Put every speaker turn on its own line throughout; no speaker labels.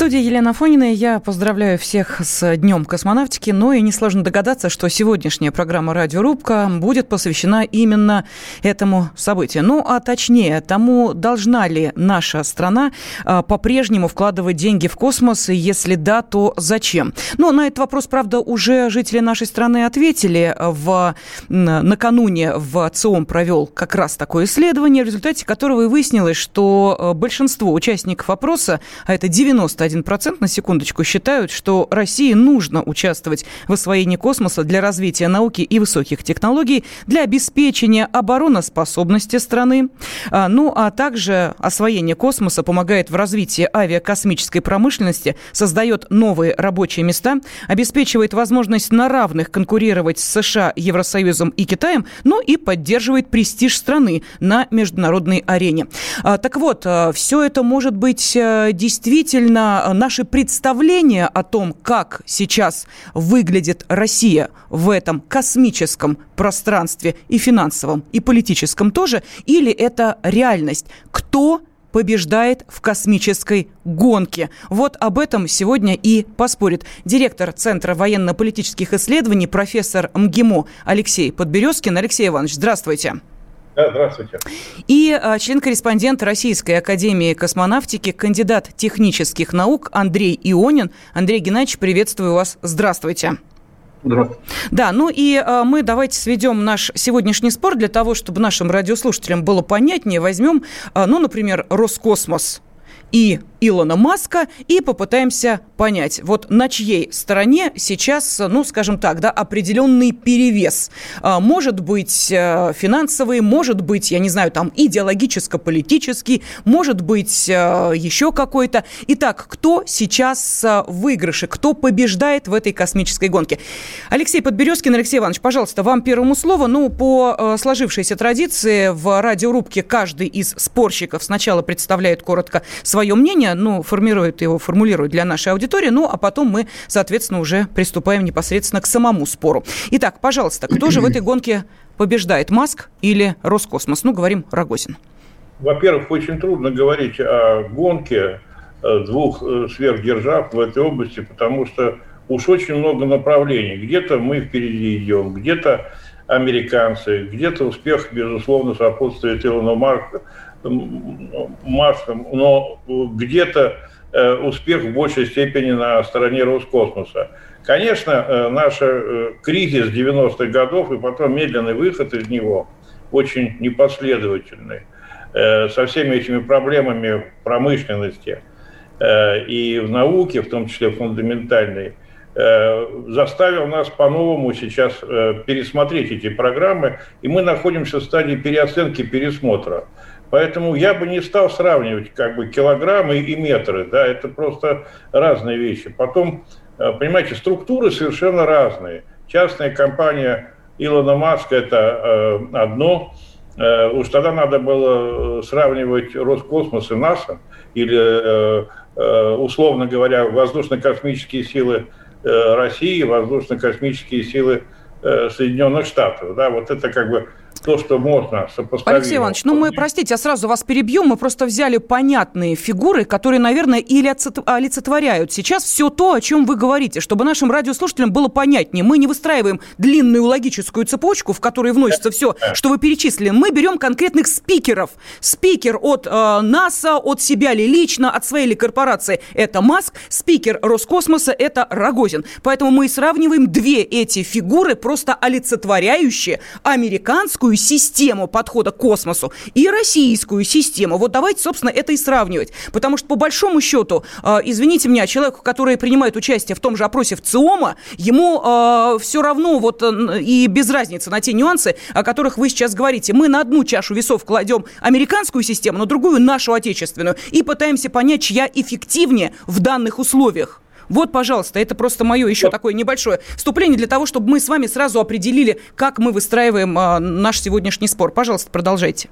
студии Елена Фонина. Я поздравляю всех с Днем космонавтики. Но и несложно догадаться, что сегодняшняя программа «Радиорубка» будет посвящена именно этому событию. Ну, а точнее, тому, должна ли наша страна а, по-прежнему вкладывать деньги в космос, и если да, то зачем? Ну, на этот вопрос, правда, уже жители нашей страны ответили. В, накануне в ЦИОМ провел как раз такое исследование, в результате которого и выяснилось, что а, большинство участников опроса, а это 91 1% на секундочку считают, что России нужно участвовать в освоении космоса для развития науки и высоких технологий, для обеспечения обороноспособности страны. А, ну, а также освоение космоса помогает в развитии авиакосмической промышленности, создает новые рабочие места, обеспечивает возможность на равных конкурировать с США, Евросоюзом и Китаем, ну и поддерживает престиж страны на международной арене. А, так вот, а, все это может быть э, действительно Э, наши представления о том, как сейчас выглядит Россия в этом космическом пространстве и финансовом, и политическом тоже, или это реальность? Кто побеждает в космической гонке. Вот об этом сегодня и поспорит директор Центра военно-политических исследований, профессор МГИМО Алексей Подберезкин. Алексей Иванович, здравствуйте.
Да, здравствуйте.
И а, член-корреспондент Российской Академии космонавтики, кандидат технических наук Андрей Ионин. Андрей Геннадьевич, приветствую вас. Здравствуйте.
Здравствуйте.
Да, ну и э, мы давайте сведем наш сегодняшний спор для того, чтобы нашим радиослушателям было понятнее. Возьмем, э, ну, например, Роскосмос и Илона Маска и попытаемся понять, вот на чьей стороне сейчас, ну, скажем так, да, определенный перевес. А, может быть э, финансовый, может быть, я не знаю, там идеологическо-политический, может быть э, еще какой-то. Итак, кто сейчас э, в выигрыше, кто побеждает в этой космической гонке? Алексей Подберезкин, Алексей Иванович, пожалуйста, вам первому слову. Ну, по сложившейся традиции в радиорубке каждый из спорщиков сначала представляет коротко свое мнение, ну, формирует его, формулирует для нашей аудитории, ну, а потом мы, соответственно, уже приступаем непосредственно к самому спору. Итак, пожалуйста, кто же в этой гонке побеждает, Маск или Роскосмос? Ну, говорим Рогозин.
Во-первых, очень трудно говорить о гонке э, двух э, сверхдержав в этой области, потому что уж очень много направлений. Где-то мы впереди идем, где-то американцы, где-то успех, безусловно, сопутствует Илону Марку, Маском, но где-то э, успех в большей степени на стороне Роскосмоса. Конечно, э, наш э, кризис 90-х годов и потом медленный выход из него очень непоследовательный, со всеми этими проблемами промышленности и в науке, в том числе фундаментальной, заставил нас по-новому сейчас пересмотреть эти программы, и мы находимся в стадии переоценки, пересмотра. Поэтому я бы не стал сравнивать как бы килограммы и метры, да, это просто разные вещи. Потом, э, понимаете, структуры совершенно разные. Частная компания Илона Маска – это э, одно, э, уж тогда надо было сравнивать Роскосмос и НАСА, или, условно говоря, воздушно-космические силы России, воздушно-космические силы Соединенных Штатов. Да, вот это как бы то, что можно сопоставить.
Алексей Иванович, ну мы, простите, я сразу вас перебью, мы просто взяли понятные фигуры, которые, наверное, или олицетворяют сейчас все то, о чем вы говорите, чтобы нашим радиослушателям было понятнее. Мы не выстраиваем длинную логическую цепочку, в которой вносится все, что вы перечислили. Мы берем конкретных спикеров. Спикер от э, НАСА, от себя ли лично, от своей ли корпорации – это Маск, спикер Роскосмоса – это Рогозин. Поэтому мы сравниваем две эти фигуры, просто олицетворяющие американскую американскую систему подхода к космосу и российскую систему. Вот давайте, собственно, это и сравнивать. Потому что, по большому счету, э, извините меня, человеку, который принимает участие в том же опросе в ЦИОМа, ему э, все равно вот э, и без разницы на те нюансы, о которых вы сейчас говорите. Мы на одну чашу весов кладем американскую систему, на другую нашу отечественную и пытаемся понять, чья эффективнее в данных условиях. Вот, пожалуйста, это просто мое еще вот. такое небольшое вступление для того, чтобы мы с вами сразу определили, как мы выстраиваем а, наш сегодняшний спор. Пожалуйста, продолжайте.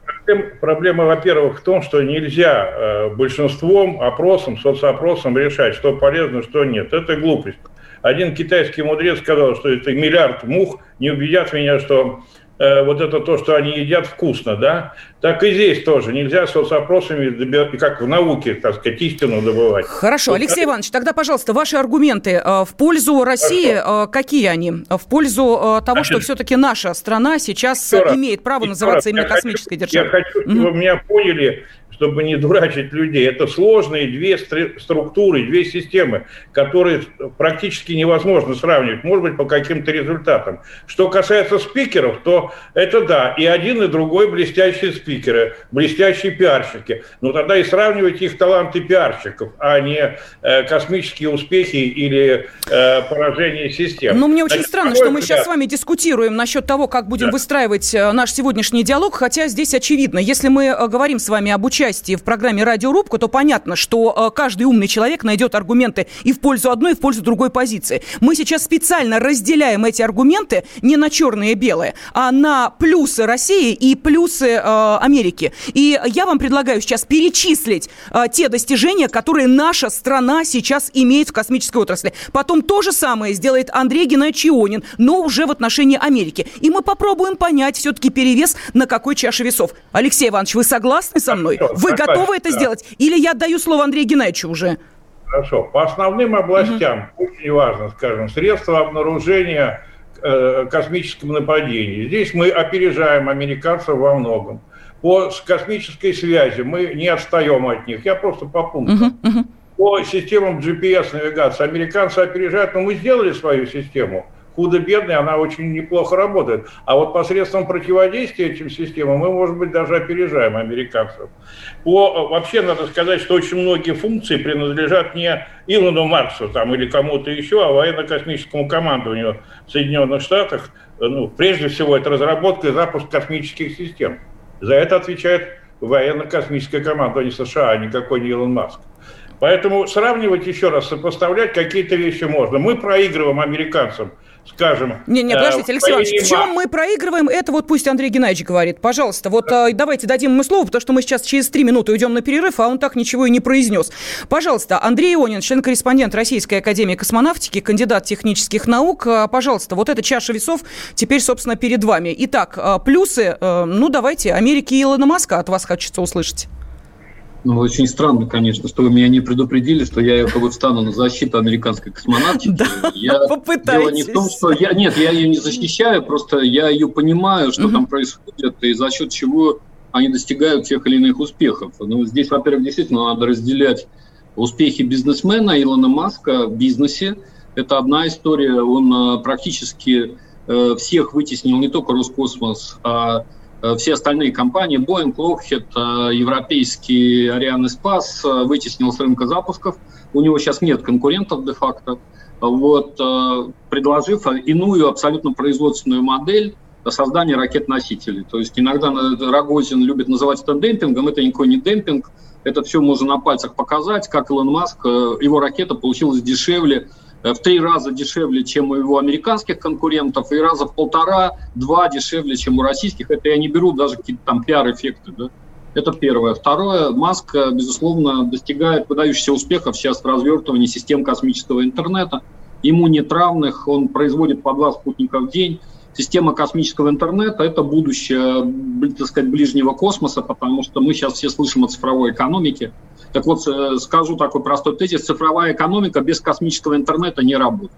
Проблема, во-первых, в том, что нельзя э, большинством опросом, соцопросом решать, что полезно, что нет. Это глупость. Один китайский мудрец сказал, что это миллиард мух не убедят меня, что Э, вот это то, что они едят вкусно, да, так и здесь тоже. Нельзя соцопросами, как в науке, так сказать, истину добывать.
Хорошо, Алексей Иванович, тогда, пожалуйста, ваши аргументы э, в пользу России, Хорошо. Э, какие они? В пользу того, что все-таки наша страна сейчас имеет право называться именно космической
хочу,
державой.
Я хочу, чтобы угу. меня поняли, чтобы не дурачить людей. Это сложные две структуры, две системы, которые практически невозможно сравнивать, может быть, по каким-то результатам. Что касается спикеров, то это да, и один, и другой блестящие спикеры, блестящие пиарщики. Но тогда и сравнивать их таланты пиарщиков, а не э, космические успехи или э, поражение систем.
Но мне очень Значит, странно, что мы сейчас с вами дискутируем насчет того, как будем да. выстраивать э, наш сегодняшний диалог, хотя здесь очевидно, если мы э, говорим с вами об участии участии в программе «Радиорубка», то понятно, что э, каждый умный человек найдет аргументы и в пользу одной, и в пользу другой позиции. Мы сейчас специально разделяем эти аргументы не на черные и белые, а на плюсы России и плюсы э, Америки. И я вам предлагаю сейчас перечислить э, те достижения, которые наша страна сейчас имеет в космической отрасли. Потом то же самое сделает Андрей Геннадьевич Ионин, но уже в отношении Америки. И мы попробуем понять все-таки перевес на какой чаше весов. Алексей Иванович, вы согласны со мной? Вы Согласен, готовы это да. сделать? Или я отдаю слово Андрею Геннадьевичу уже?
Хорошо. По основным областям, угу. очень важно, скажем, средства обнаружения э, космического нападения. Здесь мы опережаем американцев во многом. По космической связи мы не отстаем от них. Я просто по пунктам. Угу, угу. По системам GPS-навигации американцы опережают, но мы сделали свою систему – худо-бедной, она очень неплохо работает. А вот посредством противодействия этим системам мы, может быть, даже опережаем американцев. По, вообще, надо сказать, что очень многие функции принадлежат не Илону Марксу там, или кому-то еще, а военно-космическому командованию в Соединенных Штатах. Ну, прежде всего, это разработка и запуск космических систем. За это отвечает военно-космическая командование США, а никакой не Илон Маск. Поэтому сравнивать еще раз, сопоставлять какие-то вещи можно. Мы проигрываем американцам – скажем...
Не, не, подождите, Алексей Иванович, в чем мы проигрываем, это вот пусть Андрей Геннадьевич говорит. Пожалуйста, вот э, давайте дадим ему слово, потому что мы сейчас через три минуты уйдем на перерыв, а он так ничего и не произнес. Пожалуйста, Андрей Ионин, член-корреспондент Российской Академии Космонавтики, кандидат технических наук. Э, пожалуйста, вот эта чаша весов теперь, собственно, перед вами. Итак, э, плюсы, э, ну давайте, Америки и Илона Маска от вас хочется услышать.
Ну, очень странно, конечно, что вы меня не предупредили, что я как бы встану на защиту американской космонавтики. Да,
я, Дело
не в том, что я, нет, я ее не защищаю, просто я ее понимаю, что угу. там происходит, и за счет чего они достигают тех или иных успехов. Ну, здесь, во-первых, действительно надо разделять успехи бизнесмена Илона Маска в бизнесе. Это одна история. Он а, практически э, всех вытеснил не только Роскосмос, а все остальные компании, Boeing, Lockheed, э, европейский Arianespace э, вытеснил с рынка запусков. У него сейчас нет конкурентов де-факто. Вот, предложив иную абсолютно производственную модель создания ракет-носителей. То есть иногда Рогозин любит называть это демпингом, это никакой не демпинг, это все можно на пальцах показать, как Илон Маск, его ракета получилась дешевле Э, в три раза дешевле, чем у его американских конкурентов, и раза в полтора-два дешевле, чем у российских. Это я не беру даже какие-то там пиар-эффекты. Да? Это первое. Второе, Маск, э, безусловно, достигает выдающихся успехов сейчас в развертывании систем космического интернета. Ему нет равных, он производит по два спутника в день. Система космического интернета – это будущее, так сказать, ближнего космоса, потому что мы сейчас все слышим о цифровой экономике. Так вот, э, скажу такой простой тезис. Цифровая экономика без космического интернета не работает.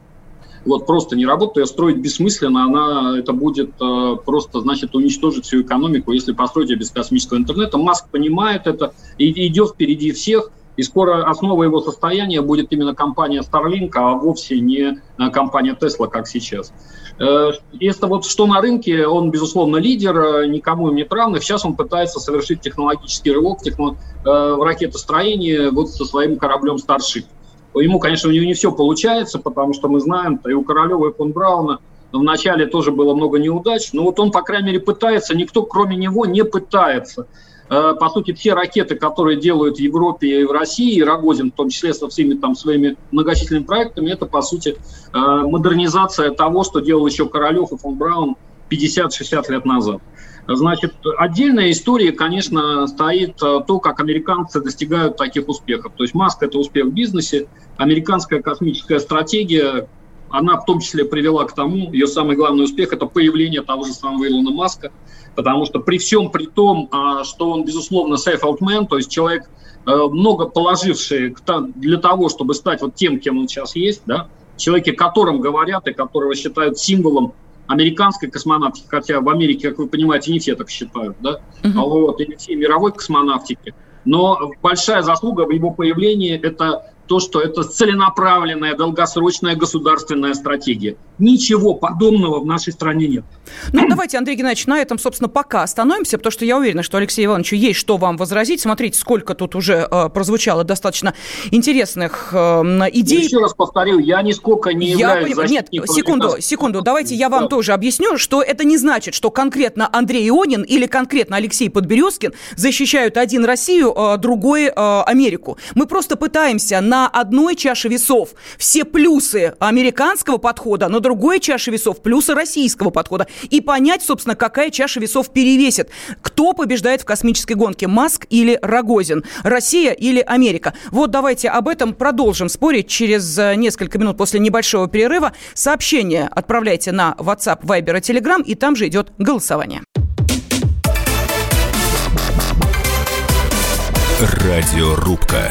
Вот просто не работает, ее строить бессмысленно, она, это будет э, просто, значит, уничтожить всю экономику, если построить ее без космического интернета. Маск понимает это и идет впереди всех, и скоро основа его состояния будет именно компания Starlink, а вовсе не э, компания Tesla, как сейчас. Э, если вот что на рынке, он, безусловно, лидер, э, никому им не равных. Сейчас он пытается совершить технологический рывок техно, в ракетостроении вот со своим кораблем Starship. Ему, конечно, у него не все получается, потому что мы знаем, и у Королева, и фон Брауна вначале тоже было много неудач, но вот он, по крайней мере, пытается, никто кроме него не пытается э, по сути, все ракеты, которые делают в Европе и в России, и Рогозин, в том числе со всеми там своими многочисленными проектами, это, по сути, э, модернизация того, что делал еще Королев и фон Браун 50-60 лет назад. Значит, отдельная история, конечно, стоит то, как американцы достигают таких успехов. То есть Маск – это успех в бизнесе, американская космическая стратегия, она в том числе привела к тому, ее самый главный успех – это появление того же самого Илона Маска, потому что при всем при том, а, что он, безусловно, man, то есть человек, э, много положивший для того, чтобы стать вот тем, кем он сейчас есть, да, человеке, которым говорят и которого считают символом американской космонавтики, хотя в Америке, как вы понимаете, не все так считают, да, uh-huh. вот, и не все мировой космонавтики. Но большая заслуга в его появлении – это то, что это целенаправленная, долгосрочная государственная стратегия. Ничего подобного в нашей стране нет.
Ну, давайте, Андрей Геннадьевич, на этом, собственно, пока остановимся, потому что я уверена, что Алексею Ивановичу есть что вам возразить. Смотрите, сколько тут уже э, прозвучало достаточно интересных э, идей.
Еще раз повторю, я нисколько не я являюсь.
Нет, секунду, секунду, давайте я вам да. тоже объясню, что это не значит, что конкретно Андрей Ионин или конкретно Алексей Подберезкин защищают один Россию, э, другой э, Америку. Мы просто пытаемся на на одной чаше весов все плюсы американского подхода, на другой чаше весов плюсы российского подхода. И понять, собственно, какая чаша весов перевесит. Кто побеждает в космической гонке, Маск или Рогозин, Россия или Америка. Вот давайте об этом продолжим спорить через э, несколько минут после небольшого перерыва. Сообщение отправляйте на WhatsApp, Viber и Telegram, и там же идет голосование.
Радиорубка.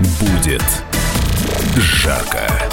Будет жарко.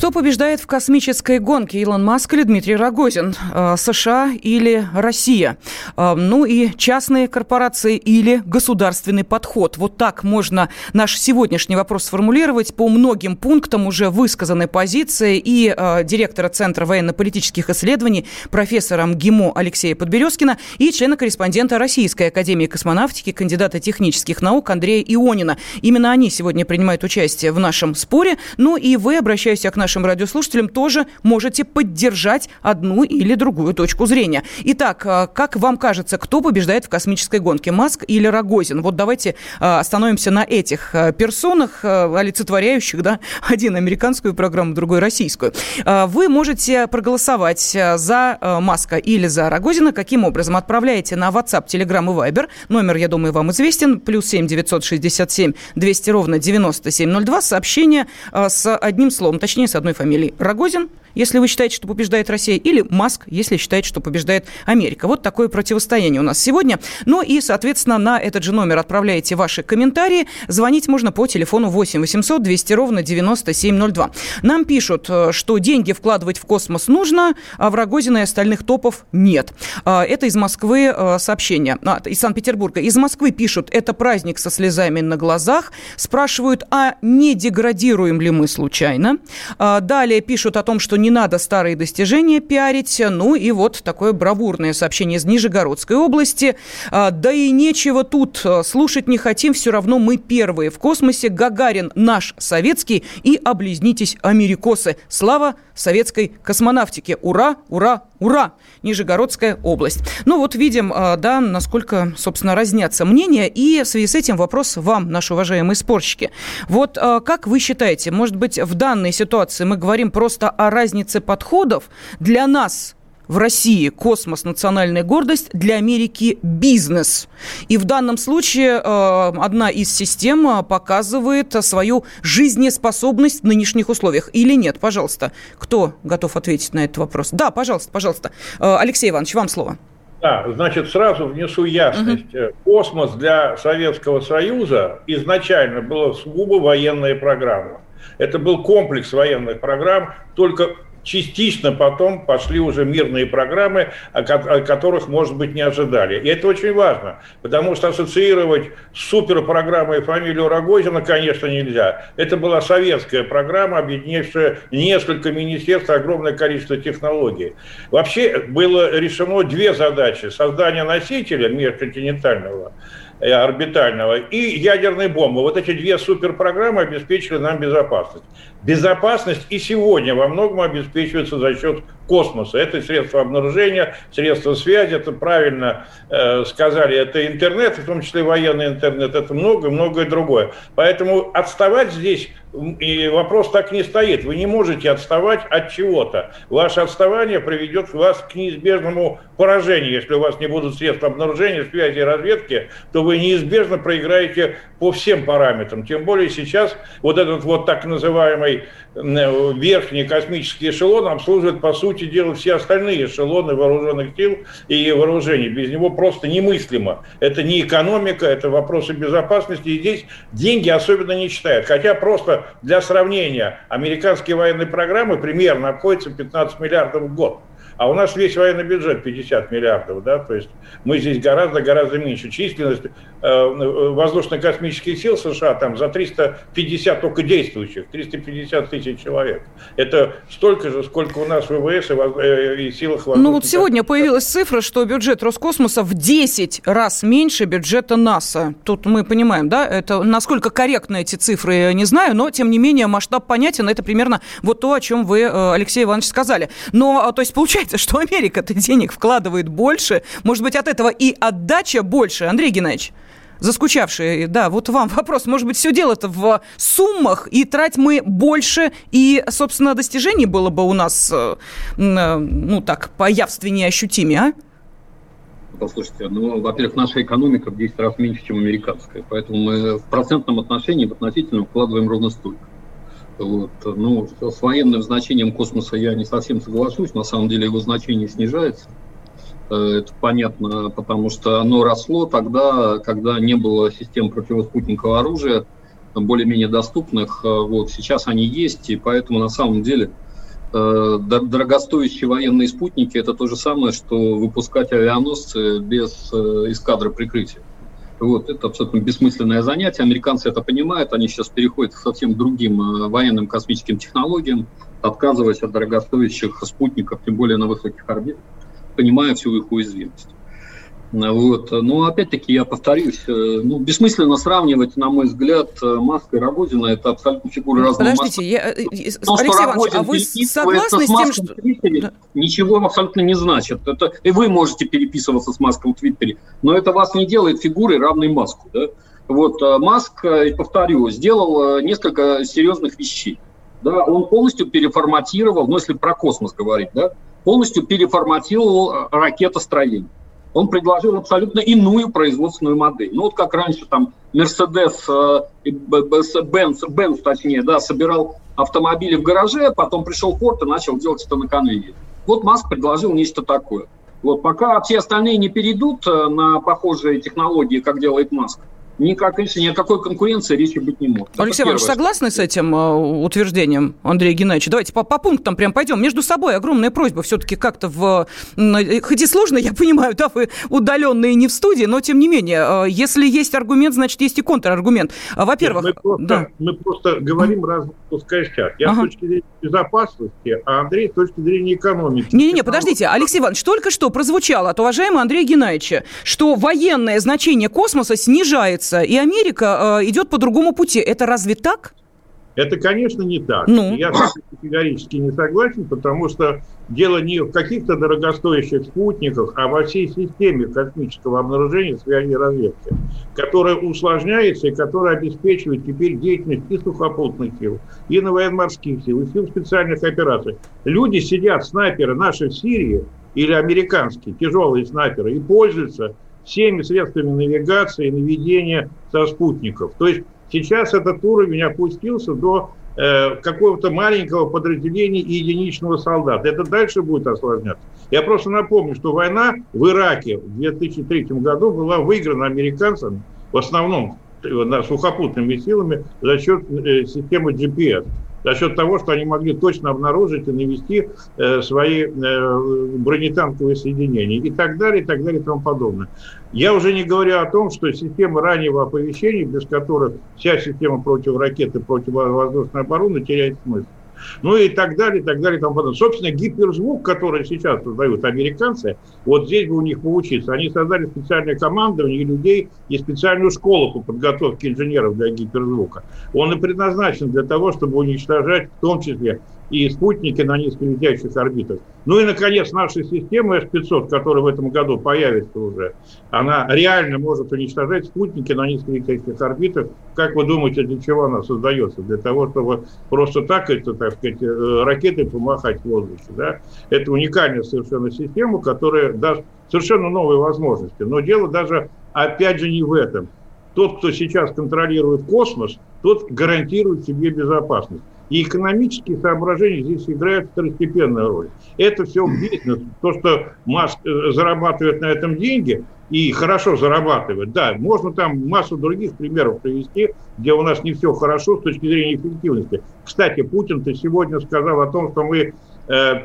Кто побеждает в космической гонке? Илон Маск или Дмитрий Рогозин? Э, США или Россия? Э, ну и частные корпорации или государственный подход? Вот так можно наш сегодняшний вопрос сформулировать. По многим пунктам уже высказаны позиции и э, директора Центра военно-политических исследований профессора МГИМО Алексея Подберезкина и члена-корреспондента Российской Академии космонавтики, кандидата технических наук Андрея Ионина. Именно они сегодня принимают участие в нашем споре. Ну и вы, обращаюсь к нашим нашим радиослушателям тоже можете поддержать одну или другую точку зрения. Итак, э, как вам кажется, кто побеждает в космической гонке, Маск или Рогозин? Вот давайте э, остановимся на этих э, персонах, олицетворяющих, да, один американскую программу, другой российскую. Вы можете проголосовать за Маска или за Рогозина. Каким образом? Отправляете на WhatsApp, Telegram и Viber. Номер, я думаю, вам известен. Плюс 7 967 200 ровно 9702. Сообщение с одним словом, точнее, с одной фамилией. Рогозин, если вы считаете, что побеждает Россия, или Маск, если считаете, что побеждает Америка. Вот такое противостояние у нас сегодня. Ну и, соответственно, на этот же номер отправляете ваши комментарии. Звонить можно по телефону 8 800 200 ровно 9702. Нам пишут, э, что деньги вкладывать в космос нужно, а в Рогозина и остальных топов нет. А, это из Москвы э, сообщение. А, из Санкт-Петербурга. Из Москвы пишут, это праздник со слезами на глазах. Спрашивают, а не деградируем ли мы случайно? А, далее пишут о том, что не надо старые достижения пиарить. Ну и вот такое бравурное сообщение из Нижегородской области. А, да и нечего тут а, слушать не хотим, все равно мы первые в космосе. Гагарин наш советский и облизнитесь америкосы. Слава советской космонавтике. Ура, ура, ура! Нижегородская область. Ну вот видим, а, да, насколько, собственно, разнятся мнения. И в связи с этим вопрос вам, наши уважаемые спорщики. Вот как вы считаете, может быть, в данной ситуации мы говорим просто о разнице подходов для нас в России космос – национальная гордость, для Америки – бизнес. И в данном случае э, одна из систем э, показывает свою жизнеспособность в нынешних условиях. Или нет? Пожалуйста, кто готов ответить на этот вопрос? Да, пожалуйста, пожалуйста. Э, Алексей Иванович, вам слово.
Да, значит, сразу внесу ясность. Угу. Космос для Советского Союза изначально была сугубо военная программа. Это был комплекс военных программ, только частично потом пошли уже мирные программы, о которых, может быть, не ожидали. И это очень важно, потому что ассоциировать суперпрограммой фамилию Рогозина, конечно, нельзя. Это была советская программа, объединившая несколько министерств, огромное количество технологий. Вообще было решено две задачи. Создание носителя межконтинентального Э, орбитального и ядерной бомбы. Вот эти две суперпрограммы обеспечили нам безопасность. Безопасность и сегодня во многом обеспечивается за счет космоса. Это средства обнаружения, средства связи, это правильно э, сказали, это интернет, в том числе военный интернет, это многое-многое другое. Поэтому отставать здесь и вопрос так не стоит. Вы не можете отставать от чего-то. Ваше отставание приведет вас к неизбежному поражению. Если у вас не будут средств обнаружения, связи и разведки, то вы неизбежно проиграете по всем параметрам. Тем более сейчас вот этот вот так называемый верхний космический эшелон обслуживает, по сути дела, все остальные эшелоны вооруженных сил и вооружений. Без него просто немыслимо. Это не экономика, это вопросы безопасности. И здесь деньги особенно не считают. Хотя просто для сравнения, американские военные программы примерно обходятся 15 миллиардов в год. А у нас весь военный бюджет 50 миллиардов, да, то есть мы здесь гораздо-гораздо меньше. Численность э, воздушно-космических сил США там за 350 только действующих, 350 тысяч человек. Это столько же, сколько у нас ВВС и, э, и силах
Ну вот сегодня появилась цифра, что бюджет Роскосмоса в 10 раз меньше бюджета НАСА. Тут мы понимаем, да, это насколько корректны эти цифры, не знаю, но тем не менее масштаб понятен, это примерно вот то, о чем вы, э, Алексей Иванович, сказали. Но, то есть получается, получается, что Америка-то денег вкладывает больше, может быть, от этого и отдача больше, Андрей Геннадьевич? заскучавшие, да, вот вам вопрос. Может быть, все дело-то в суммах, и трать мы больше, и, собственно, достижений было бы у нас, э, э, ну так, появственнее, ощутимее, а?
Послушайте, ну, во-первых, наша экономика в 10 раз меньше, чем американская, поэтому мы в процентном отношении, в относительном вкладываем ровно столько. Вот. Ну, с военным значением космоса я не совсем соглашусь. На самом деле его значение снижается. Э, это понятно, потому что оно росло тогда, когда не было систем противоспутникового оружия, более-менее доступных. Э, вот сейчас они есть, и поэтому на самом деле э, дорогостоящие военные спутники это то же самое, что выпускать авианосцы без эскадры прикрытия. Вот, это абсолютно бессмысленное занятие. Американцы это понимают, они сейчас переходят к совсем другим э, военным космическим технологиям, отказываясь от дорогостоящих спутников, тем более на высоких орбитах, понимая всю их уязвимость. Вот. Но опять-таки я повторюсь, э, ну, бессмысленно сравнивать, на мой взгляд, э, Маска и Рогозина, это абсолютно фигуры разного
Подождите, я, э, То, Алексей Иванович, а вы согласны с тем, что...
Твиттере, да. Ничего абсолютно не значит. Это, и вы можете переписываться с Маском в Твиттере, но это вас не делает фигурой, равной Маску. Да? Вот Маск, повторю, сделал несколько серьезных вещей. Да, он полностью переформатировал, ну если про космос говорить, да, полностью переформатировал ракетостроение он предложил абсолютно иную производственную модель. Ну вот как раньше там Mercedes, Benz, Benz точнее, да, собирал автомобили в гараже, потом пришел Ford и начал делать это на конвейере. Вот Маск предложил нечто такое. Вот пока все остальные не перейдут э, на похожие технологии, как делает Маск, никак, конечно, ни о какой конкуренции речи быть не может.
Алексей Иванович, согласны с этим э, утверждением Андрея Геннадьевича? Давайте по, по пунктам прям пойдем. Между собой огромная просьба все-таки как-то в... Э, хоть и сложно, я понимаю, да, вы удаленные не в студии, но тем не менее, э, если есть аргумент, значит, есть и контраргумент. А, во-первых...
мы, просто, да. мы просто говорим разных плоскостях. Я ага. с точки зрения безопасности, а Андрей с точки зрения экономики.
Не-не-не, подождите, Алексей Иванович, только что прозвучало от уважаемого Андрея Геннадьевича, что военное значение космоса снижается меняется, и Америка э, идет по другому пути. Это разве так?
Это, конечно, не так. Ну. Я категорически не согласен, потому что дело не в каких-то дорогостоящих спутниках, а во всей системе космического обнаружения связи и разведки, которая усложняется и которая обеспечивает теперь деятельность и сухопутных сил, и на военно-морских сил, и сил специальных операций. Люди сидят, снайперы наши в Сирии, или американские тяжелые снайперы и пользуются всеми средствами навигации и наведения со спутников. То есть сейчас этот уровень опустился до э, какого-то маленького подразделения и единичного солдата. Это дальше будет осложняться. Я просто напомню, что война в Ираке в 2003 году была выиграна американцами в основном э, сухопутными силами за счет э, системы GPS за счет того, что они могли точно обнаружить и навести э, свои э, бронетанковые соединения и так далее, и так далее, и тому подобное. Я уже не говорю о том, что системы раннего оповещения, без которых вся система противоракеты, противовоздушной обороны теряет смысл ну и так далее, и так далее, и тому. Собственно, гиперзвук, который сейчас создают американцы, вот здесь бы у них поучиться. Они создали специальное командование людей и специальную школу по подготовке инженеров для гиперзвука. Он и предназначен для того, чтобы уничтожать в том числе и спутники на низколетящих орбитах. Ну и, наконец, наша система S-500, которая в этом году появится уже, она реально может уничтожать спутники на низколетящих орбитах. Как вы думаете, для чего она создается? Для того, чтобы просто так, это, так сказать, э, ракеты помахать в воздухе. Да? Это уникальная совершенно система, которая даст совершенно новые возможности. Но дело даже, опять же, не в этом. Тот, кто сейчас контролирует космос, тот гарантирует себе безопасность. И экономические соображения здесь играют второстепенную роль. Это все бизнес. То, что Маск э, зарабатывает на этом деньги, и хорошо зарабатывает. Да, можно там массу других примеров привести, где у нас не все хорошо с точки зрения эффективности. Кстати, Путин-то сегодня сказал о том, что мы э,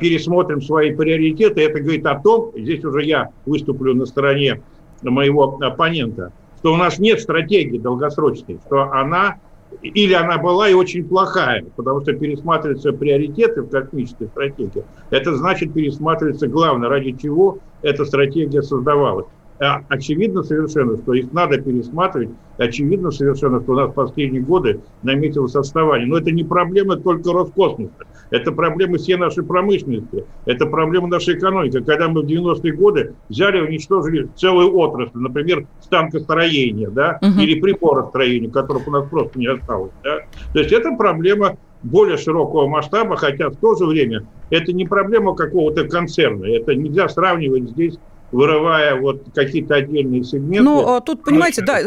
пересмотрим свои приоритеты. Это говорит о том, здесь уже я выступлю на стороне моего оппонента, что у нас нет стратегии долгосрочной, что она или она была и очень плохая, потому что пересматриваются приоритеты в космической стратегии. Это значит пересматривается главное, ради чего эта стратегия создавалась. А очевидно совершенно, что их надо пересматривать. Очевидно совершенно, что у нас в последние годы наметилось отставание. Но это не проблема только Роскосмоса. Это проблема всей нашей промышленности. Это проблема нашей экономики. Когда мы в 90-е годы взяли и уничтожили целую отрасль, например, станкостроение, да, угу. или приборостроение, которых у нас просто не осталось. Да. То есть это проблема более широкого масштаба, хотя в то же время это не проблема какого-то концерна. Это нельзя сравнивать здесь вырывая вот какие-то отдельные сегменты.
Ну, а тут, понимаете, да,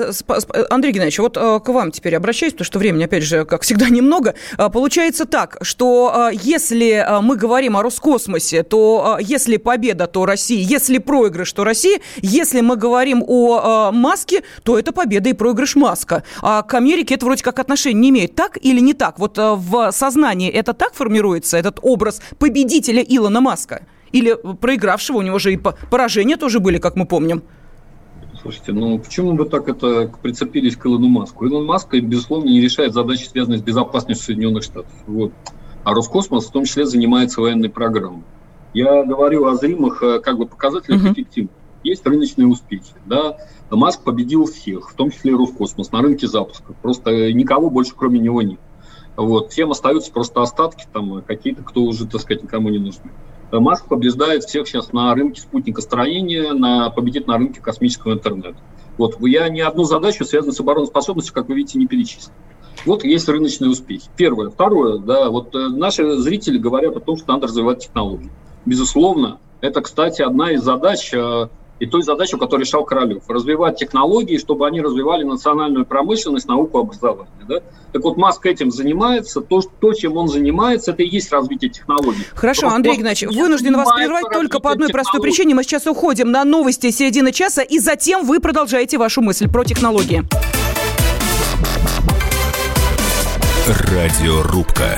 Андрей Геннадьевич, вот э, к вам теперь обращаюсь, потому что времени, опять же, как всегда, немного. А, получается так, что э, если э, мы говорим о Роскосмосе, то если победа, то Россия, если проигрыш, то Россия, если мы говорим о Маске, то это победа и проигрыш Маска. А к Америке это вроде как отношения не имеет. Так или не так? Вот в сознании это так формируется, этот образ победителя Илона Маска? Или проигравшего, у него же и поражения тоже были, как мы помним.
Слушайте, ну почему вы так это прицепились к Илону Маску? Илон Маск, безусловно, не решает задачи, связанные с безопасностью Соединенных Штатов. Вот. А Роскосмос в том числе занимается военной программой. Я говорю о зримых э, как бы, показателях uh-huh. эффективности. Есть рыночные успехи. Да? Маск победил всех, в том числе и Роскосмос, на рынке запуска. Просто никого больше, кроме него, нет. Вот. Всем остаются просто остатки, там, какие-то, кто уже, так сказать, никому не нужны. Маск побеждает всех сейчас на рынке спутникостроения, на, победит на рынке космического интернета. Вот я ни одну задачу, связанную с обороноспособностью, как вы видите, не перечислил. Вот есть рыночные успехи. Первое. Второе, да, вот э, наши зрители говорят о том, что надо развивать технологии. Безусловно, это, кстати, одна из задач э, и той задачу, которую решал Королев. Развивать технологии, чтобы они развивали национальную промышленность, науку, образование. Да? Так вот, Маск этим занимается. То, то, чем он занимается, это и есть развитие технологий.
Хорошо, Просто Андрей Игнатьевич, вынужден вас прервать только по одной простой причине. Мы сейчас уходим на новости середины часа, и затем вы продолжаете вашу мысль про технологии.
Радиорубка.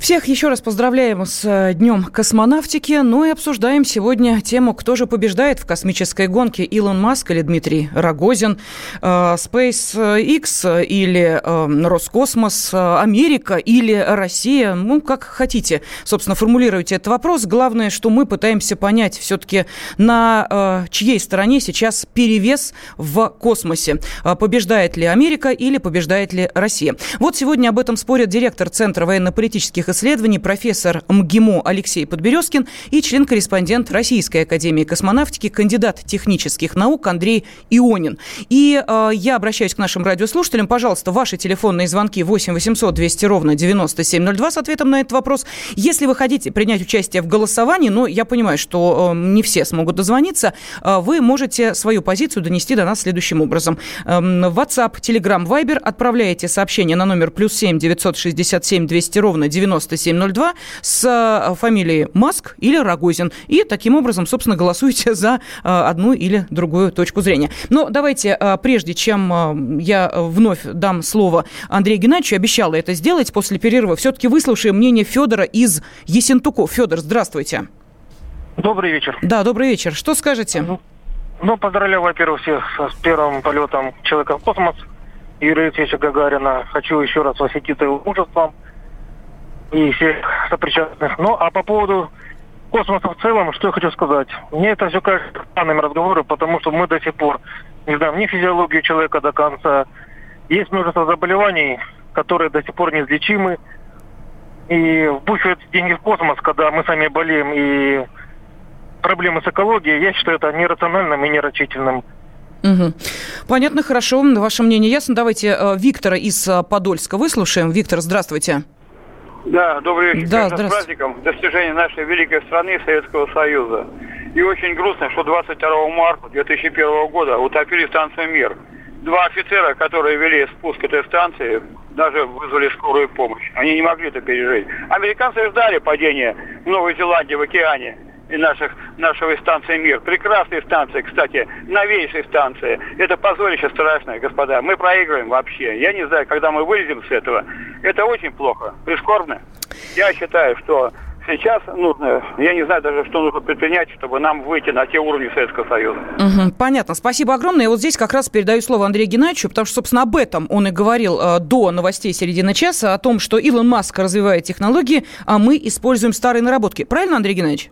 Всех еще раз поздравляем с э, Днем космонавтики. Ну и обсуждаем сегодня тему, кто же побеждает в космической гонке, Илон Маск или Дмитрий Рогозин, э, SpaceX или э, Роскосмос, Америка или Россия. Ну, как хотите, собственно, формулируйте этот вопрос. Главное, что мы пытаемся понять все-таки, на чьей стороне сейчас перевес в космосе. Побеждает ли Америка или побеждает ли Россия? Вот сегодня об этом спорят директор Центра военно-политических исследований, профессор МГИМО Алексей Подберезкин и член-корреспондент Российской академии космонавтики, кандидат технических наук Андрей Ионин. И э, я обращаюсь к нашим радиослушателям. Пожалуйста, ваши телефонные звонки 8 800 200 ровно 9702 с ответом на этот вопрос. Если вы хотите принять участие в голосовании, но я понимаю, что э, не все смогут дозвониться, э, вы можете свою позицию донести до нас следующим образом. Э, WhatsApp, Telegram, Viber отправляете сообщение на номер плюс 7 967 200 ровно 97 9702 с э, фамилией Маск или Рогозин. И таким образом, собственно, голосуйте за э, одну или другую точку зрения. Но давайте, э, прежде чем я вновь дам слово Андрею Геннадьевичу, обещала это сделать после перерыва, все-таки выслушаем мнение Федора из Есентуков. Федор, здравствуйте.
Добрый вечер.
Да, добрый вечер. Что скажете?
Ну, поздравляю, во-первых, всех с первым полетом человека в космос Юрия Алексеевича Гагарина. Хочу еще раз восхититься его мужеством и всех сопричастных. Ну, а по поводу космоса в целом, что я хочу сказать. Мне это все кажется странными разговоры, потому что мы до сих пор не знаем ни физиологию человека до конца. Есть множество заболеваний, которые до сих пор неизлечимы. И вбухивать деньги в космос, когда мы сами болеем и проблемы с экологией, я считаю это нерациональным и нерачительным.
Угу. Понятно, хорошо. Ваше мнение ясно. Давайте э, Виктора из э, Подольска выслушаем. Виктор, здравствуйте.
Да, добрый вечер.
Да,
С праздником достижения нашей великой страны Советского Союза. И очень грустно, что 22 марта 2001 года утопили станцию «Мир». Два офицера, которые вели спуск этой станции, даже вызвали скорую помощь. Они не могли это пережить. Американцы ждали падения в Новой Зеландии в океане наших, нашего станции «Мир». Прекрасные станции, кстати, новейшие станции. Это позорище страшное, господа. Мы проигрываем вообще. Я не знаю, когда мы вылезем с этого. Это очень плохо, прискорбно. Я считаю, что сейчас нужно, я не знаю даже, что нужно предпринять, чтобы нам выйти на те уровни Советского Союза.
Угу, понятно. Спасибо огромное. И вот здесь как раз передаю слово Андрею Геннадьевичу, потому что, собственно, об этом он и говорил э, до новостей середины часа, о том, что Илон Маск развивает технологии, а мы используем старые наработки. Правильно, Андрей Геннадьевич?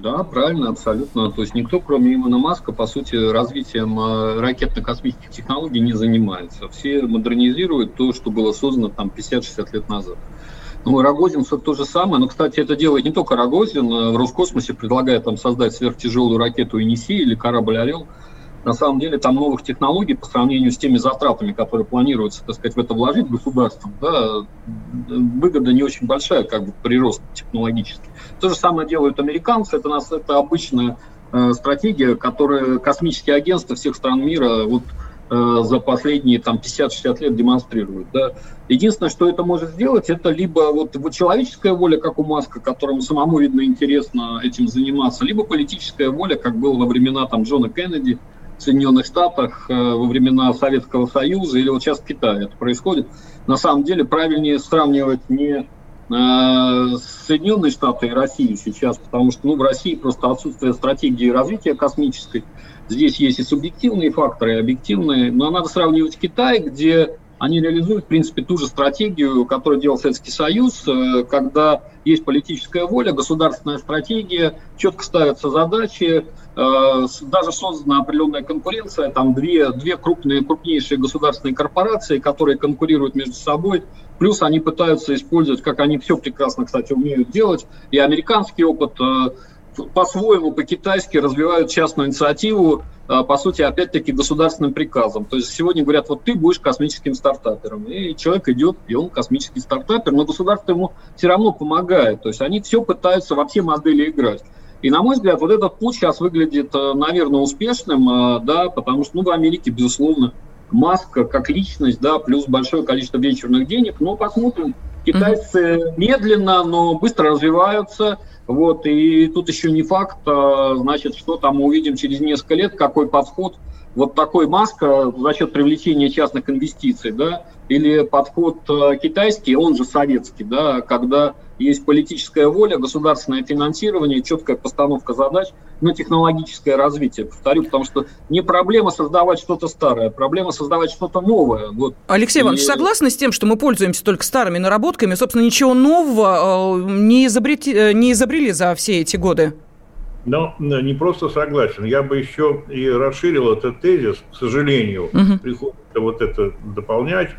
Да, правильно, абсолютно. То есть никто, кроме Илона Маска, по сути, развитием э, ракетно-космических технологий не занимается. Все модернизируют то, что было создано там 50-60 лет назад. Ну, Рогозин все то же самое. Но, кстати, это делает не только Рогозин. Э, в Роскосмосе предлагает там создать сверхтяжелую ракету «Иниси» или корабль «Орел». На самом деле там новых технологий по сравнению с теми затратами, которые планируется, так сказать, в это вложить государством, да, выгода не очень большая, как бы прирост технологический. То же самое делают американцы. Это, нас, это обычная э, стратегия, которую космические агентства всех стран мира вот, э, за последние там, 50-60 лет демонстрируют. Да. Единственное, что это может сделать, это либо вот, вот человеческая воля, как у Маска, которому самому, видно, интересно этим заниматься, либо политическая воля, как было во времена там, Джона Кеннеди, в Соединенных Штатах э, во времена Советского Союза или вот сейчас в Китае это происходит. На самом деле правильнее сравнивать не Соединенные Штаты и Россию сейчас, потому что ну, в России просто отсутствие стратегии развития космической. Здесь есть и субъективные факторы, и объективные. Но надо сравнивать Китай, где они реализуют, в принципе, ту же стратегию, которую делал Советский Союз, э, когда есть политическая воля, государственная стратегия, четко ставятся задачи, Э, даже создана определенная конкуренция, там две, две крупные, крупнейшие государственные корпорации, которые конкурируют между собой, плюс они пытаются использовать, как они все прекрасно, кстати, умеют делать, и американский опыт э, по-своему, по-китайски развивают частную инициативу, э, по сути, опять-таки, государственным приказом. То есть сегодня говорят, вот ты будешь космическим стартапером. И человек идет, и он космический стартапер, но государство ему все равно помогает. То есть они все пытаются во все модели играть. И, на мой взгляд, вот этот путь сейчас выглядит, э, наверное, успешным, э, да, потому что, ну, в Америке, безусловно, Маск как личность, да, плюс большое количество вечерных денег, но посмотрим, Китайцы медленно, но быстро развиваются. Вот, и тут еще не факт, а, значит, что там мы увидим через несколько лет, какой подход вот такой маска за счет привлечения частных инвестиций, да, или подход э, китайский, он же советский, да, когда есть политическая воля, государственное финансирование, четкая постановка задач, но технологическое развитие. Повторю, потому что не проблема создавать что-то старое, а проблема создавать что-то новое. Вот.
Алексей Иванович, и... согласны с тем, что мы пользуемся только старыми наработками, собственно, ничего нового э, не, изобрети, э, не изобрели за все эти годы?
Но не просто согласен, я бы еще и расширил этот тезис, к сожалению, угу. приходится вот это дополнять,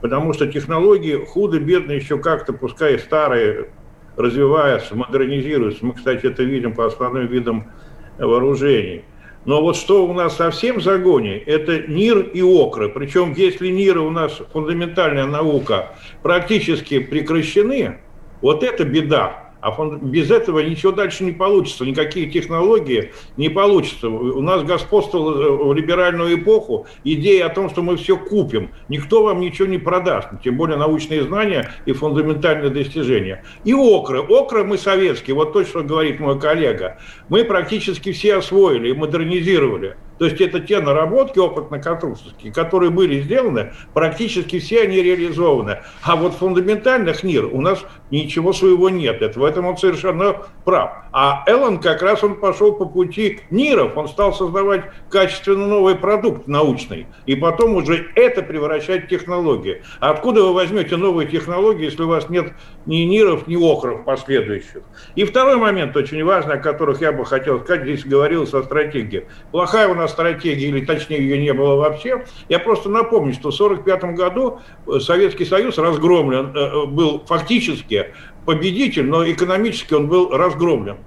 потому что технологии худо-бедно еще как-то, пускай старые, развиваются, модернизируются. Мы, кстати, это видим по основным видам вооружений. Но вот что у нас совсем в загоне, это НИР и ОКРы. Причем если НИР у нас фундаментальная наука практически прекращены, вот это беда. А без этого ничего дальше не получится, никакие технологии не получится. У нас господствовала в либеральную эпоху идея о том, что мы все купим. Никто вам ничего не продаст, тем более научные знания и фундаментальные достижения. И окры. Окры мы советские, вот то, что говорит мой коллега. Мы практически все освоили и модернизировали. То есть это те наработки опытно-конструкторские, которые были сделаны, практически все они реализованы. А вот фундаментальных НИР у нас ничего своего нет. Это, в этом он совершенно прав. А Эллен как раз он пошел по пути НИРов, он стал создавать качественно новый продукт научный, и потом уже это превращать в технологии. Откуда вы возьмете новые технологии, если у вас нет ни НИРов, ни ОКРов последующих? И второй момент очень важный, о которых я бы хотел сказать, здесь говорилось о стратегии. Плохая у нас стратегии, или точнее ее не было вообще. Я просто напомню, что в 1945 году э, Советский Союз разгромлен, э, э, был фактически победитель, но экономически он был разгромлен.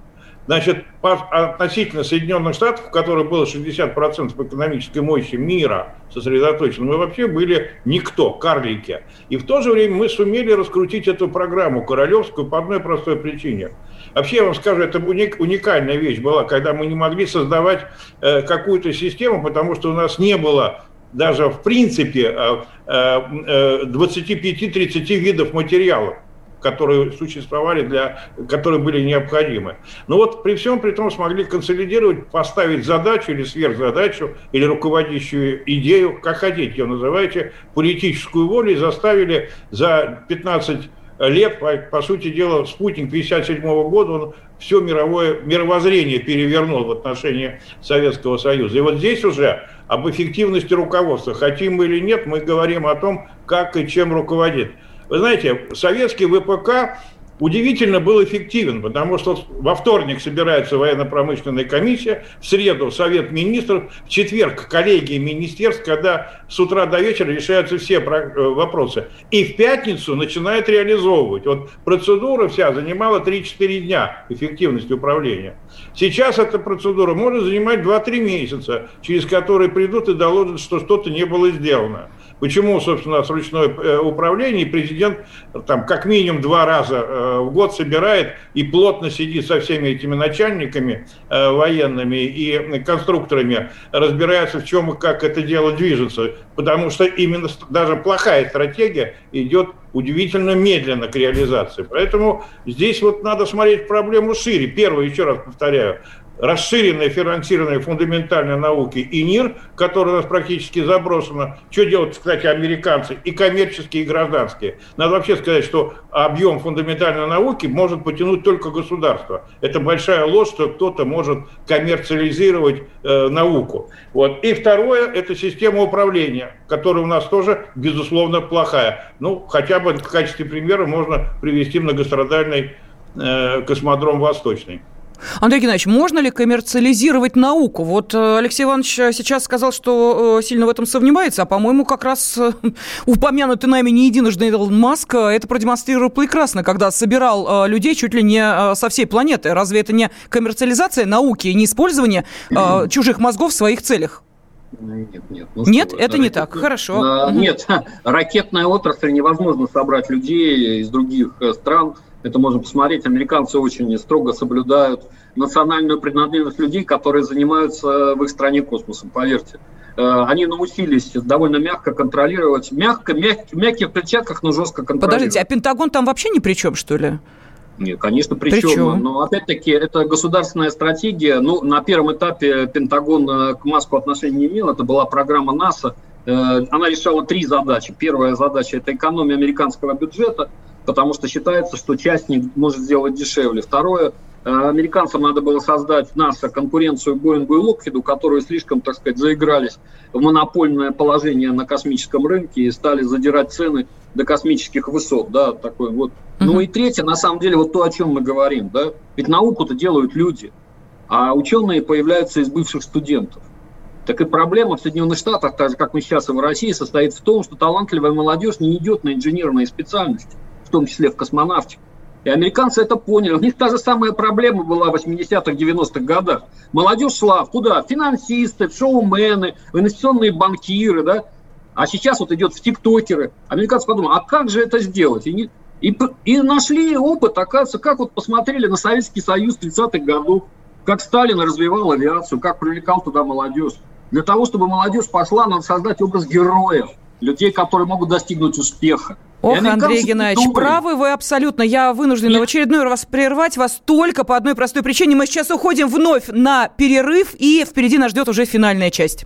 Значит, относительно Соединенных Штатов, в которых было 60% экономической мощи мира сосредоточено, мы вообще были никто, карлики. И в то же время мы сумели раскрутить эту программу королевскую по одной простой причине – Вообще, я вам скажу, это уникальная вещь была, когда мы не могли создавать э, какую-то систему, потому что у нас не было даже в принципе 25-30 э, э, видов материалов которые существовали, для, которые были необходимы. Но вот при всем при том смогли консолидировать, поставить задачу или сверхзадачу, или руководящую идею, как хотите ее называйте, политическую волю и заставили за 15 лет, по, по сути дела, спутник 57 года, он все мировое мировоззрение перевернул в отношении Советского Союза. И вот здесь уже об эффективности руководства, хотим мы или нет, мы говорим о том, как и чем руководит. Вы знаете, советский ВПК удивительно был эффективен, потому что во вторник собирается военно-промышленная комиссия, в среду Совет министров, в четверг коллегия министерств, когда с утра до вечера решаются все э, вопросы. И в пятницу начинает реализовывать. Вот процедура вся занимала 3-4 дня эффективности управления. Сейчас эта процедура может занимать 2-3 месяца, через которые придут и доложат, что что-то не было сделано. Почему, собственно, нас ручное э, управление, президент там как минимум два раза э, в год собирает и плотно сидит со всеми этими начальниками э, военными и конструкторами, разбирается, в чем и как это дело движется. Потому что именно даже плохая стратегия идет удивительно медленно к реализации. Поэтому здесь вот надо смотреть проблему шире. Первое, еще раз повторяю, расширенное финансирование фундаментальной науки и НИР, которое у нас практически заброшено. Что делают, кстати, американцы, и коммерческие, и гражданские. Надо вообще сказать, что объем фундаментальной науки может потянуть только государство. Это большая ложь, что кто-то может коммерциализировать э, науку. Вот. И второе – это система управления, которая у нас тоже, безусловно, плохая. Ну, хотя в качестве примера можно привести многострадальный э, космодром «Восточный».
Андрей Геннадьевич, можно ли коммерциализировать науку? Вот э, Алексей Иванович э, сейчас сказал, что сильно в этом сомневается, а, по-моему, как раз упомянутый нами не единожды Илон Маск это продемонстрировал прекрасно, когда собирал людей чуть ли не со всей планеты. Разве это не коммерциализация науки и не использование чужих мозгов в своих целях?
Нет, нет. Ну,
нет, что, это ракет... не так. Хорошо.
А, нет, ракетная отрасль невозможно собрать людей из других стран Это можно посмотреть. Американцы очень строго соблюдают национальную принадлежность людей, которые занимаются в их стране космосом, поверьте. Э, они научились довольно мягко контролировать, мягко, мяг, в мягких перчатках, но жестко контролировать.
Подождите, а Пентагон там вообще ни при чем, что ли?
Нет, конечно, при, при чем. чем? Но опять-таки это государственная стратегия. Ну, на первом этапе Пентагон э, к Маску отношения не имел. Это была программа НАСА. Э, она решала три задачи. Первая задача – это экономия американского бюджета, потому что считается, что частник может сделать дешевле. Второе Э, американцам надо было создать НАСА конкуренцию Боингу и Локхиду, которые слишком, так сказать, заигрались в монопольное положение на космическом рынке и стали задирать цены до космических высот, да, такой вот. Ну и третье, на самом деле, вот то, о чем мы говорим, да, ведь науку-то делают люди, а ученые появляются из бывших студентов. Так и проблема в Соединенных Штатах, так же как мы сейчас и в России, состоит в том, что талантливая молодежь не идет на инженерные специальности, в том числе в космонавтику. И американцы это поняли. У них та же самая проблема была в 80-х, 90-х годах. Молодежь шла куда? Финансисты, шоумены, инвестиционные банкиры, да? А сейчас вот идет в тиктокеры. Американцы подумали, а как же это сделать? И, не, и, и нашли опыт, оказывается, как вот посмотрели на Советский Союз 30-х годов, как Сталин развивал авиацию, как привлекал туда молодежь. Для того, чтобы молодежь пошла, надо создать образ героев, людей, которые могут достигнуть успеха.
Ох, Андрей Геннадьевич, правы вы абсолютно. Я вынуждена в очередной раз прервать вас только по одной простой причине. Мы сейчас уходим вновь на перерыв, и впереди нас ждет уже финальная часть.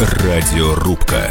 Радиорубка.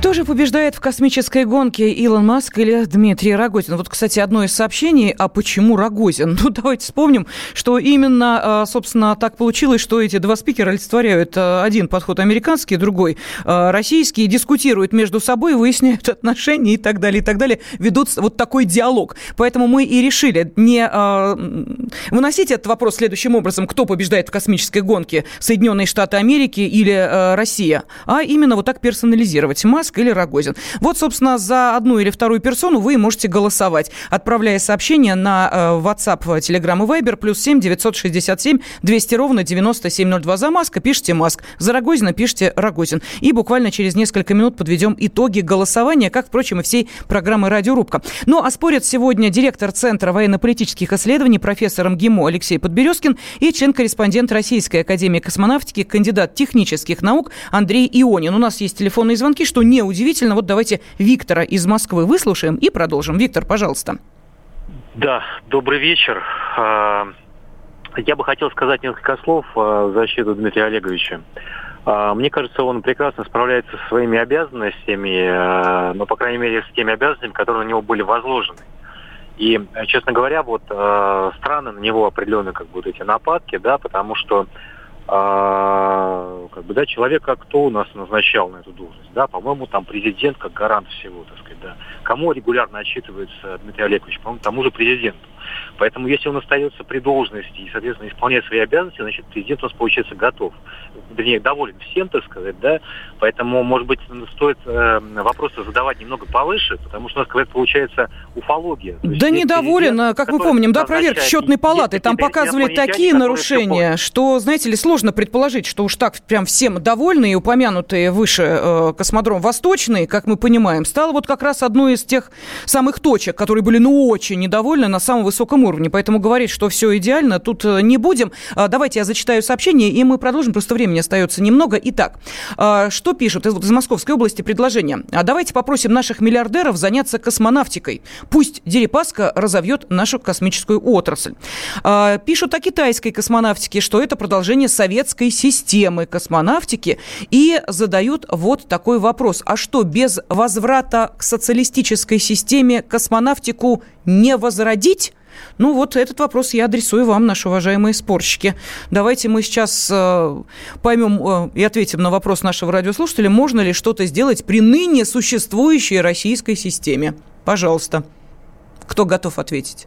Кто же побеждает в космической гонке, Илон Маск или Дмитрий Рогозин? Вот, кстати, одно из сообщений, а почему Рогозин? Ну, давайте вспомним, что именно, а, собственно, так получилось, что эти два спикера олицетворяют а, один подход американский, другой а, российский, дискутируют между собой, выясняют отношения и так далее, и так далее, ведут вот такой диалог. Поэтому мы и решили не выносить этот вопрос следующим образом, кто побеждает в космической гонке, Соединенные Штаты Америки или Россия, а именно вот так персонализировать. Маск Маск или Рогозин. Вот, собственно, за одну или вторую персону вы можете голосовать, отправляя сообщение на э, WhatsApp, Telegram и Viber, плюс 7 967 200 ровно 9702. За Маска пишите Маск, за Рогозина пишите Рогозин. И буквально через несколько минут подведем итоги голосования, как, впрочем, и всей программы «Радиорубка». Ну, а спорят сегодня директор Центра военно-политических исследований, профессор МГИМО Алексей Подберезкин и член-корреспондент Российской академии космонавтики, кандидат технических наук Андрей Ионин. У нас есть телефонные звонки, что не удивительно. Вот давайте Виктора из Москвы выслушаем и продолжим. Виктор, пожалуйста.
Да, добрый вечер. А, я бы хотел сказать несколько слов в защиту Дмитрия Олеговича. А, мне кажется, он прекрасно справляется со своими обязанностями, а, но, по крайней мере, с теми обязанностями, которые на него были возложены. И, честно говоря, вот странно на него определенные как вот эти нападки, да, потому что а, как бы, да, человека кто у нас назначал на эту должность, да, по-моему, там президент как гарант всего, так сказать, да. Кому регулярно отчитывается Дмитрий Олегович? По-моему, тому же президенту. Поэтому если он остается при должности и, соответственно, исполняет свои обязанности, значит, президент у нас, получается, готов. Вернее, доволен всем, так сказать, да. Поэтому, может быть, стоит э, вопросы задавать немного повыше, потому что у нас, какая-то получается, уфология.
да недоволен, как мы помним, да, проверка счетной палаты. Там показывали такие нарушения, что, знаете ли, сложно предположить, что уж так прям всем довольны и упомянутые выше э, космодром Восточный, как мы понимаем, стал вот как раз одной из тех самых точек, которые были, ну, очень недовольны на самом высоком уровне, поэтому говорить, что все идеально, тут э, не будем. А, давайте я зачитаю сообщение, и мы продолжим, просто времени остается немного. Итак, а, что пишут из, из Московской области предложение? А давайте попросим наших миллиардеров заняться космонавтикой. Пусть Дерипаска разовьет нашу космическую отрасль. Пишут о китайской космонавтике, что это продолжение советской системы космонавтики, и задают вот такой вопрос. А что, без возврата к социалистической системе космонавтику не возродить? Ну вот этот вопрос я адресую вам, наши уважаемые спорщики. Давайте мы сейчас э, поймем э, и ответим на вопрос нашего радиослушателя, можно ли что-то сделать при ныне существующей российской системе. Пожалуйста. Кто готов ответить?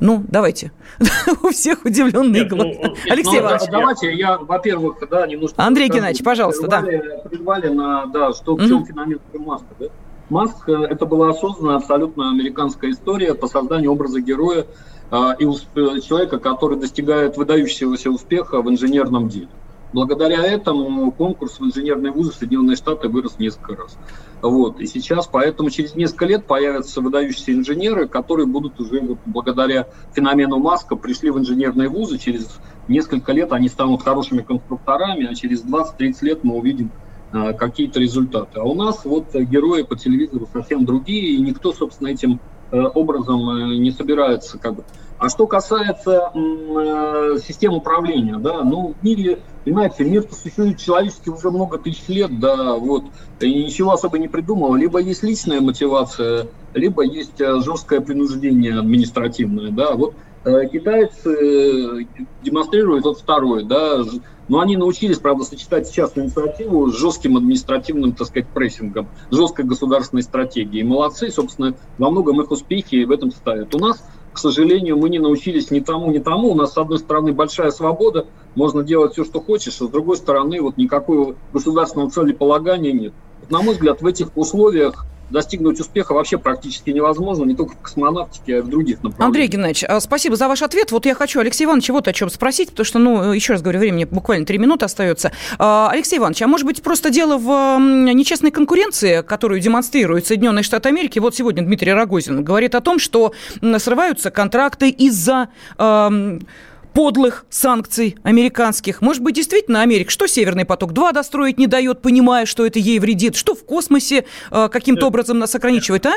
Ну, давайте. У всех удивленные Нет, глаза. Ну, Алексей ну, Иванович.
Давайте я, во-первых, да, немножко...
Андрей Геннадьевич, пожалуйста, да.
Прервали на, да, что, в чем феномен Маска, да? Маск – это была осознанная абсолютно американская история по созданию образа героя э, и усп- человека, который достигает выдающегося успеха в инженерном деле. Благодаря этому конкурс в инженерные вузы Соединенные Штаты вырос несколько раз. Вот. И сейчас, поэтому через несколько лет появятся выдающиеся инженеры, которые будут уже вот, благодаря феномену Маска пришли в инженерные вузы. Через несколько лет они станут хорошими конструкторами, а через 20-30 лет мы увидим какие-то результаты. А у нас вот герои по телевизору совсем другие, и никто, собственно, этим э, образом э, не собирается как бы. А что касается э, систем управления, да, ну, в мире, понимаете, мир существует человеческий уже много тысяч лет, да, вот, и ничего особо не придумал. Либо есть личная мотивация, либо есть э, жесткое принуждение административное, да, вот китайцы демонстрируют вот второе, да, но они научились, правда, сочетать частную инициативу с жестким административным, так сказать, прессингом, жесткой государственной стратегией. Молодцы, собственно, во многом их успехи в этом ставят. У нас к сожалению, мы не научились ни тому, ни тому. У нас, с одной стороны, большая свобода, можно делать все, что хочешь, а с другой стороны, вот никакого государственного целеполагания нет. На мой взгляд, в этих условиях достигнуть успеха вообще практически невозможно, не только в космонавтике, а и в других направлениях.
Андрей Геннадьевич, а, спасибо за ваш ответ. Вот я хочу Алексей Иванович вот о чем спросить, потому что, ну, еще раз говорю, времени буквально три минуты остается. А, Алексей Иванович, а может быть просто дело в нечестной конкуренции, которую демонстрируют Соединенные Штаты Америки? Вот сегодня Дмитрий Рогозин говорит о том, что срываются контракты из-за подлых санкций американских. Может быть, действительно Америка, что Северный поток-2 достроить не дает, понимая, что это ей вредит, что в космосе э, каким-то образом нас ограничивает, а?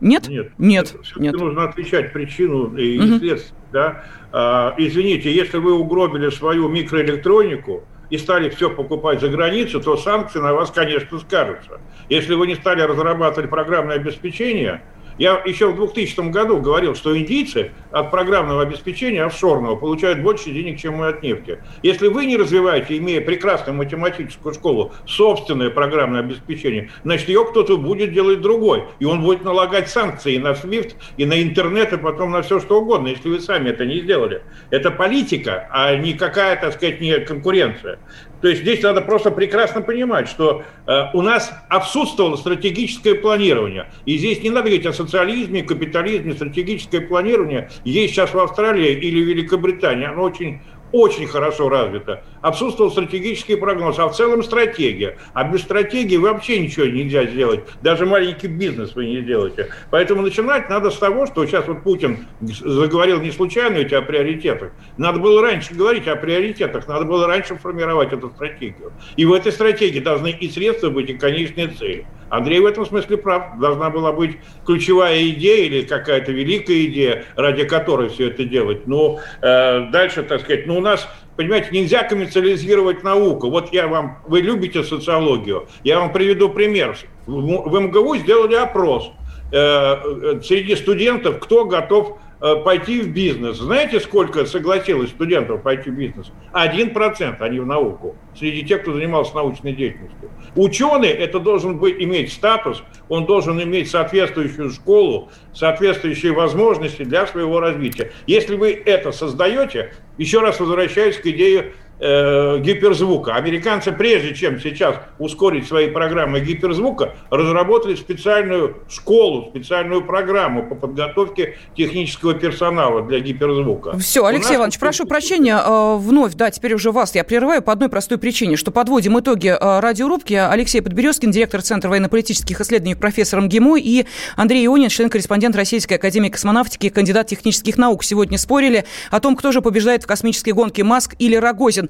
Нет?
Нет. Нет. нет. Нужно отличать причину и угу. следствие. Да? А, извините, если вы угробили свою микроэлектронику, и стали все покупать за границу, то санкции на вас, конечно, скажутся. Если вы не стали разрабатывать программное обеспечение, я еще в 2000 году говорил, что индийцы от программного обеспечения офшорного получают больше денег, чем мы от нефти. Если вы не развиваете, имея прекрасную математическую школу, собственное программное обеспечение, значит, ее кто-то будет делать другой. И он будет налагать санкции и на SWIFT, и на интернет, и потом на все, что угодно, если вы сами это не сделали. Это политика, а не какая, так сказать, не конкуренция. То есть здесь надо просто прекрасно понимать, что э, у нас отсутствовало стратегическое планирование. И здесь не надо говорить о социализме, капитализме, стратегическое планирование есть сейчас в Австралии или Великобритании. Оно очень очень хорошо развито. Отсутствовал стратегический прогноз, а в целом стратегия. А без стратегии вообще ничего нельзя сделать. Даже маленький бизнес вы не сделаете. Поэтому начинать надо с того, что сейчас вот Путин заговорил не случайно ведь о приоритетах. Надо было раньше говорить о приоритетах, надо было раньше формировать эту стратегию. И в этой стратегии должны и средства быть, и конечные цели. Андрей в этом смысле прав. Должна была быть ключевая идея или какая-то великая идея, ради которой все это делать. Но э, дальше, так сказать, ну у нас Понимаете, нельзя коммерциализировать науку. Вот я вам, вы любите социологию, я вам приведу пример. В МГУ сделали опрос э, э, среди студентов, кто готов пойти в бизнес. Знаете, сколько согласилось студентов пойти в бизнес? Один процент, они в науку, среди тех, кто занимался научной деятельностью. Ученый это должен быть, иметь статус, он должен иметь соответствующую школу, соответствующие возможности для своего развития. Если вы это создаете, еще раз возвращаюсь к идее э, гиперзвука. Американцы, прежде чем сейчас ускорить свои программы гиперзвука, разработали специальную школу, специальную программу по подготовке технического персонала для гиперзвука.
Все, Алексей нас... Иванович, прошу прощения, э, вновь, да, теперь уже вас я прерываю по одной простой причине, что подводим итоги э, радиорубки. Алексей Подберезкин, директор Центра военно-политических исследований, профессор МГИМО, и Андрей Ионин, член-корреспондент Российской академии космонавтики, кандидат технических наук. Сегодня спорили о том, кто же побеждает в космической гонке, Маск или Рогозин.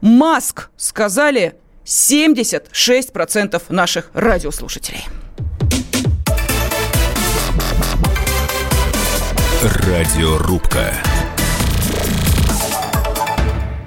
Маск, сказали 76% наших радиослушателей.
Радиорубка.